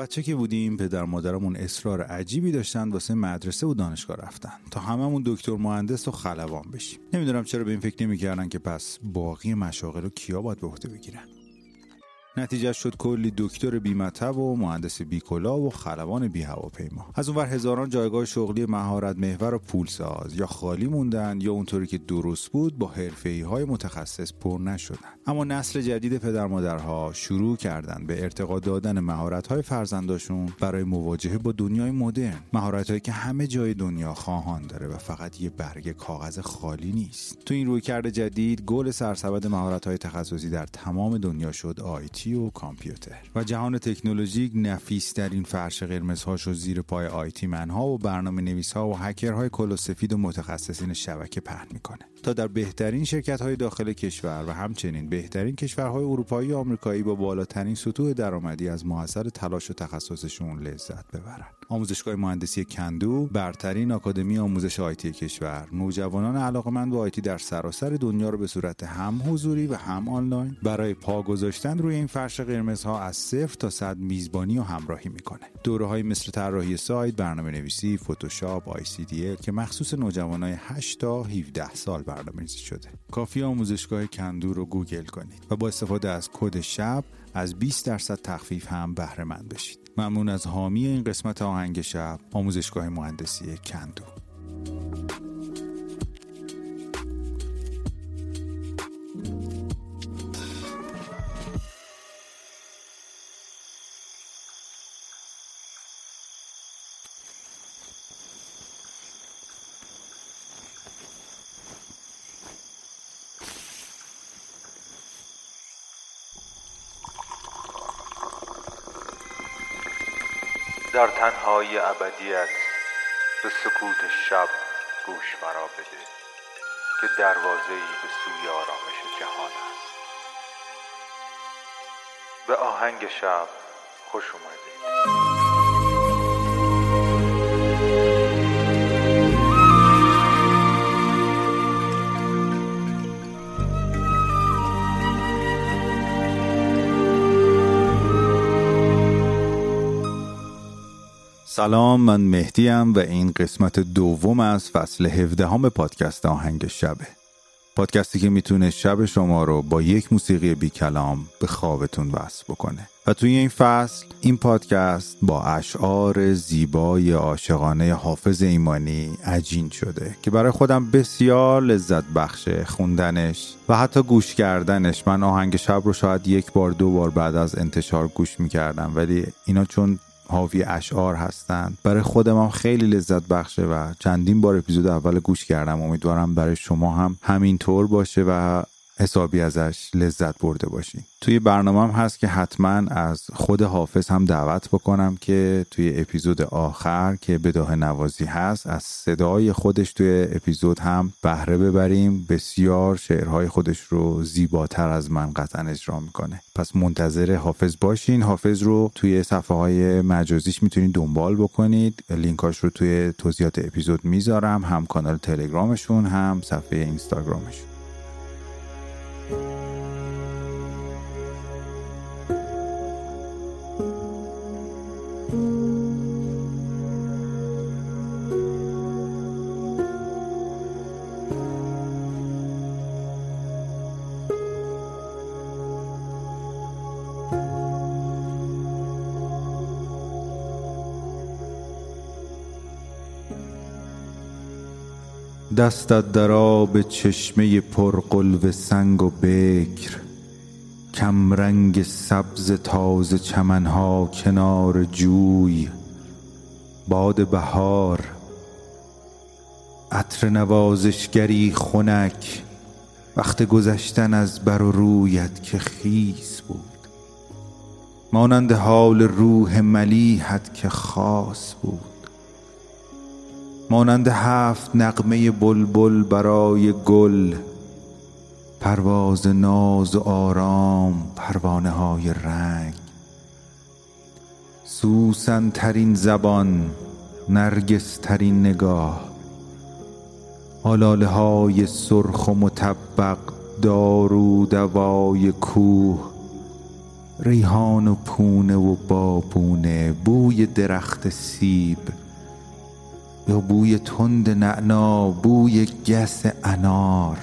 بچه که بودیم پدر مادرمون اصرار عجیبی داشتن واسه مدرسه و دانشگاه رفتن. تا هممون دکتر مهندس و خلبان بشیم. نمی‌دونم چرا به این فکر نمی‌کردن که پس باقی مشاغل رو کیا باید به عهده بگیرن. نتیجه شد کلی دکتر بیمطب و مهندس بیکلا و خلبان بی هواپیما از اونور هزاران جایگاه شغلی مهارت محور و پولساز یا خالی موندن یا اونطوری که درست بود با حرفه‌ای های متخصص پر نشدن. اما نسل جدید پدر مادرها شروع کردن به ارتقا دادن مهارت های فرزنداشون برای مواجهه با دنیای مدرن. مهارت که همه جای دنیا خواهان داره و فقط یه برگ کاغذ خالی نیست. تو این رویکرد جدید گل سرسبد مهارت های تخصصی در تمام دنیا شد آیتی و کامپیوتر و جهان تکنولوژیک نفیس در این فرش قرمزهاش زیر پای آیتی منها و برنامه نویس ها و هکرهای کل سفید و متخصصین شبکه پهن می‌کنه تا در بهترین شرکت های داخل کشور و همچنین بهترین کشورهای اروپایی و آمریکایی با بالاترین سطوح درآمدی از محصل تلاش و تخصصشون لذت ببرند. آموزشگاه مهندسی کندو برترین آکادمی آموزش آیتی کشور. نوجوانان علاقمند به IT در سراسر دنیا رو به صورت هم حضوری و هم آنلاین برای پا گذاشتن روی این فرش قرمزها از صفر تا صد میزبانی و همراهی می‌کنه. دوره های مثل طراحی سایت برنامه نویسی فتوشاپ AI که مخصوص نوجوانای 8 تا 17 سال برنامه نویسی شده. کافیه آموزشگاه کندو رو گوگل کنید و با استفاده از کد شب از 20 درصد تخفیف هم بهره مند بشید. ممنون از حامی این قسمت آهنگ شب آموزشگاه مهندسی کندو. در تنهای ابدیت به سکوت شب گوش مرا بده که دروازه ای به سوی آرامش جهان است. به آهنگ شب خوش اومدید. سلام من مهدیم و این قسمت دوم از فصل 17 هم پادکست آهنگ شبه پادکستی که می‌تونه شب شما رو با یک موسیقی بی کلام به خوابتون وصل بکنه. و توی این فصل این پادکست با اشعار زیبای عاشقانه حافظ ایمانی عجین شده که برای خودم بسیار لذت بخشه خوندنش و حتی گوش کردنش. من آهنگ شب رو شاید یک بار دو بار بعد از انتشار گوش می‌کردم ولی اینا چون حاوی اشعار هستند برای خودم هم خیلی لذت بخشه و چندین بار اپیزود اول گوش کردم. امیدوارم برای شما هم همینطور باشه و حسابی ازش لذت برده باشین توی برنامه هم هست که حتما از خود حافظ هم دعوت بکنم که توی اپیزود آخر که بداه نوازی هست از صدای خودش توی اپیزود هم بهره ببریم. بسیار شعرهای خودش رو زیباتر از من قطعا اجرا می‌کنه. پس منتظر حافظ باشین. حافظ رو توی صفحه های مجازیش می‌تونید دنبال بکنید. لینکاش رو توی توضیحات اپیزود می‌ذارم. هم کانال تلگرامشون هم صفحه اینستاگرامشون. دستت در آب چشمه پرقلو سنگ و بکر کمرنگ سبز تازه چمنها کنار جوی باد بهار عطر نوازشگری خنک وقت گذشتن از بر و رویت که خیز بود مانند حال روح ملیحت که خاص بود. مانند هفت نقمه بلبل برای گل پرواز ناز و آرام پروانه های رنگ. سوسن ترین زبان نرگس ترین نگاه. آلاله های سرخ و مطبق دارو دوای کوه. ریحان و پونه و بابونه بوی درخت سیب. یا بوی تند نعنا بوی گس انار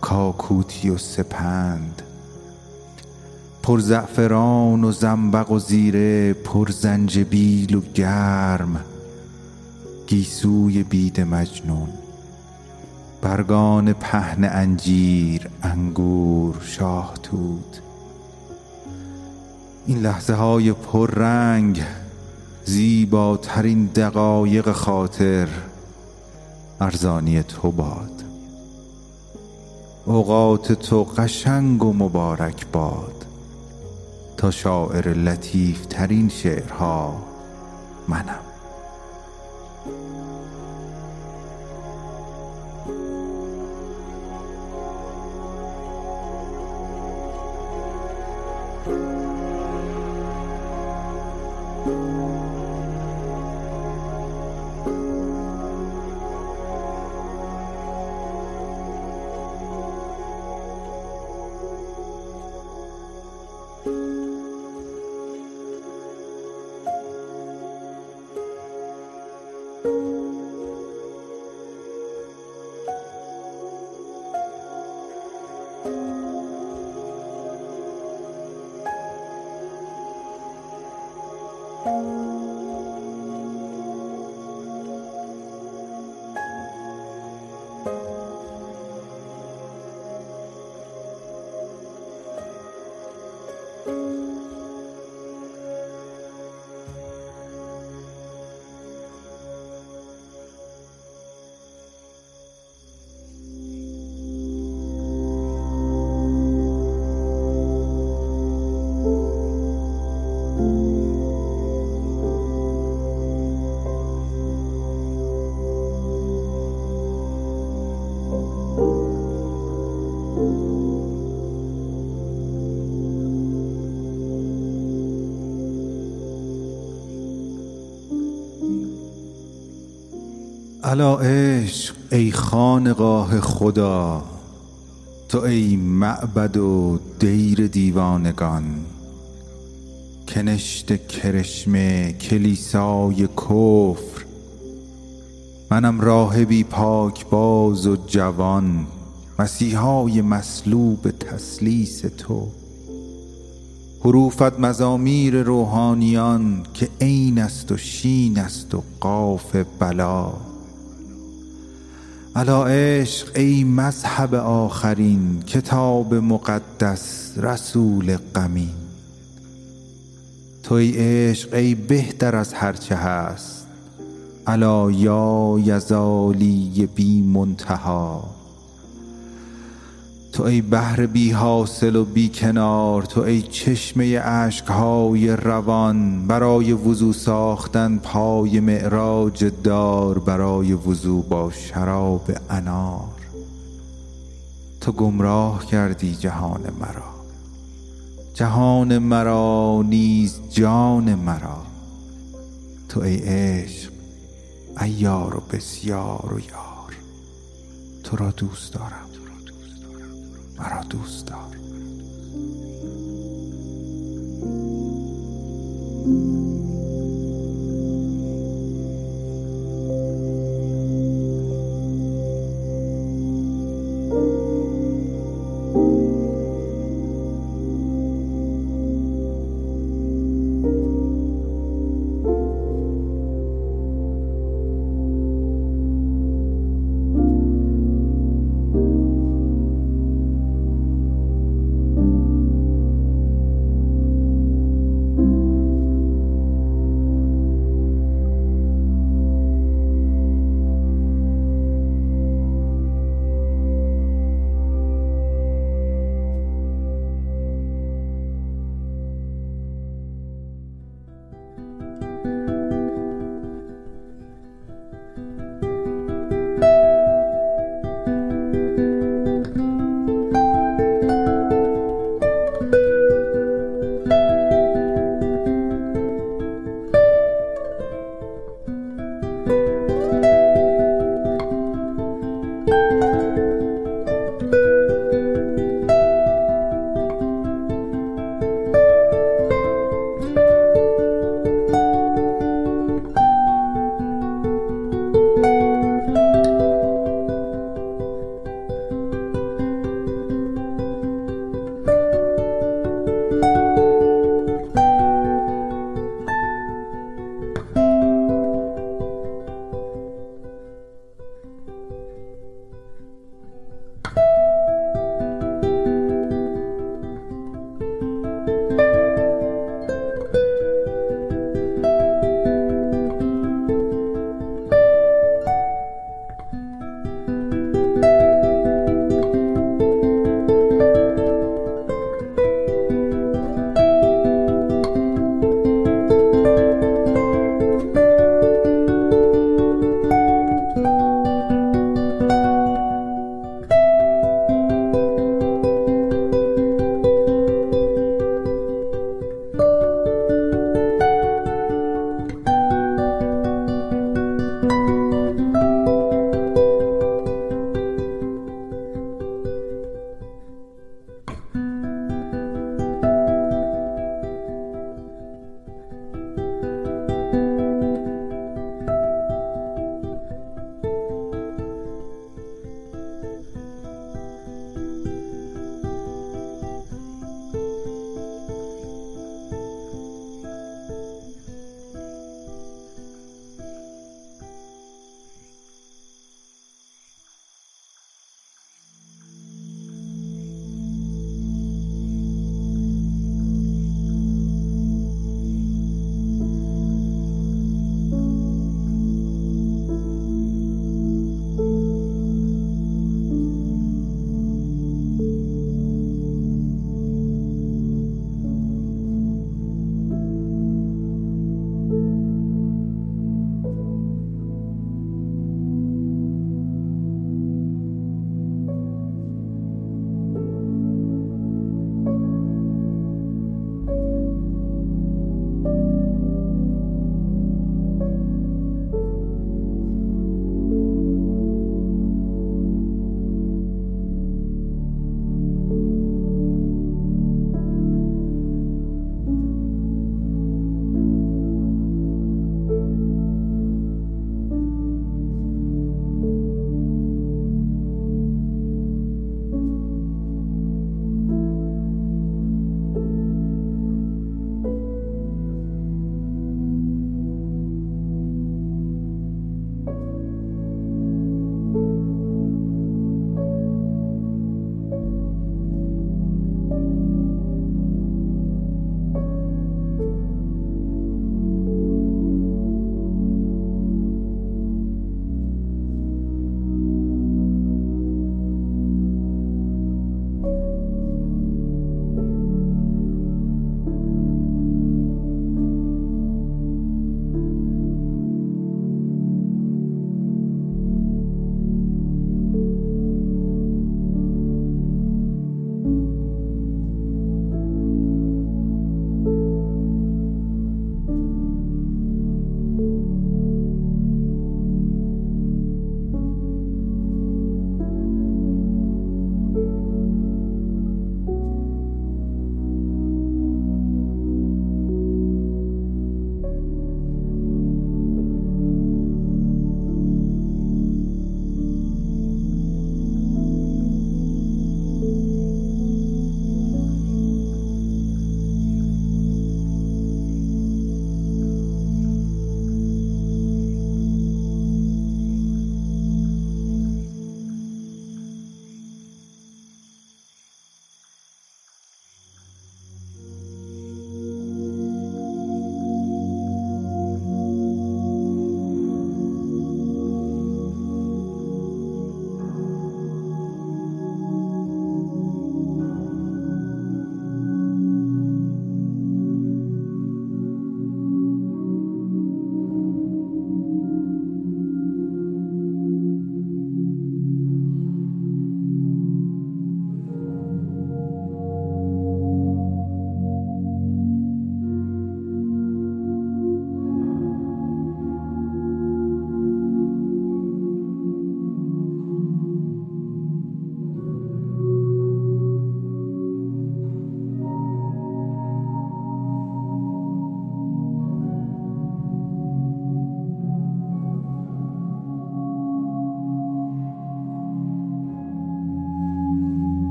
کاکوتی و سپند. پر زعفران و زنبق و زیره پر زنجبیل و گرم. گیسوی بید مجنون. برگان پهن انجیر انگور شاه توت این لحظه های پررنگ زیباترین دقایق خاطر ارزانی تو باد. اوقات تو قشنگ و مبارک باد. تا شاعر لطیف ترین شعرها منم. Bye. الا عشق ای خانقاه خدا تو ای معبد و دیر دیوانگان. کنشت کرشمه کلیسای کفر منم راهبی پاک باز و جوان مسیحای مسلوب تسلیس تو. حروفت مزامیر روحانیان که عین است و شین است و قاف بلا. الا عشق ای مذهب آخرین کتاب مقدس رسول غمین. تو ای عشق ای بهتر از هرچه هست الا یا یزالی بی منتها. تو ای بحر بی حاصل و بی کنار تو ای چشمه اشکهای روان برای وضو ساختن پای معراج دار برای وضو با شراب انار. تو گمراه کردی جهان مرا. جهان مرا نیز جان مرا. تو ای عشق ایار و بسیار و یار. تو را دوست دارم. مرا دوست دار.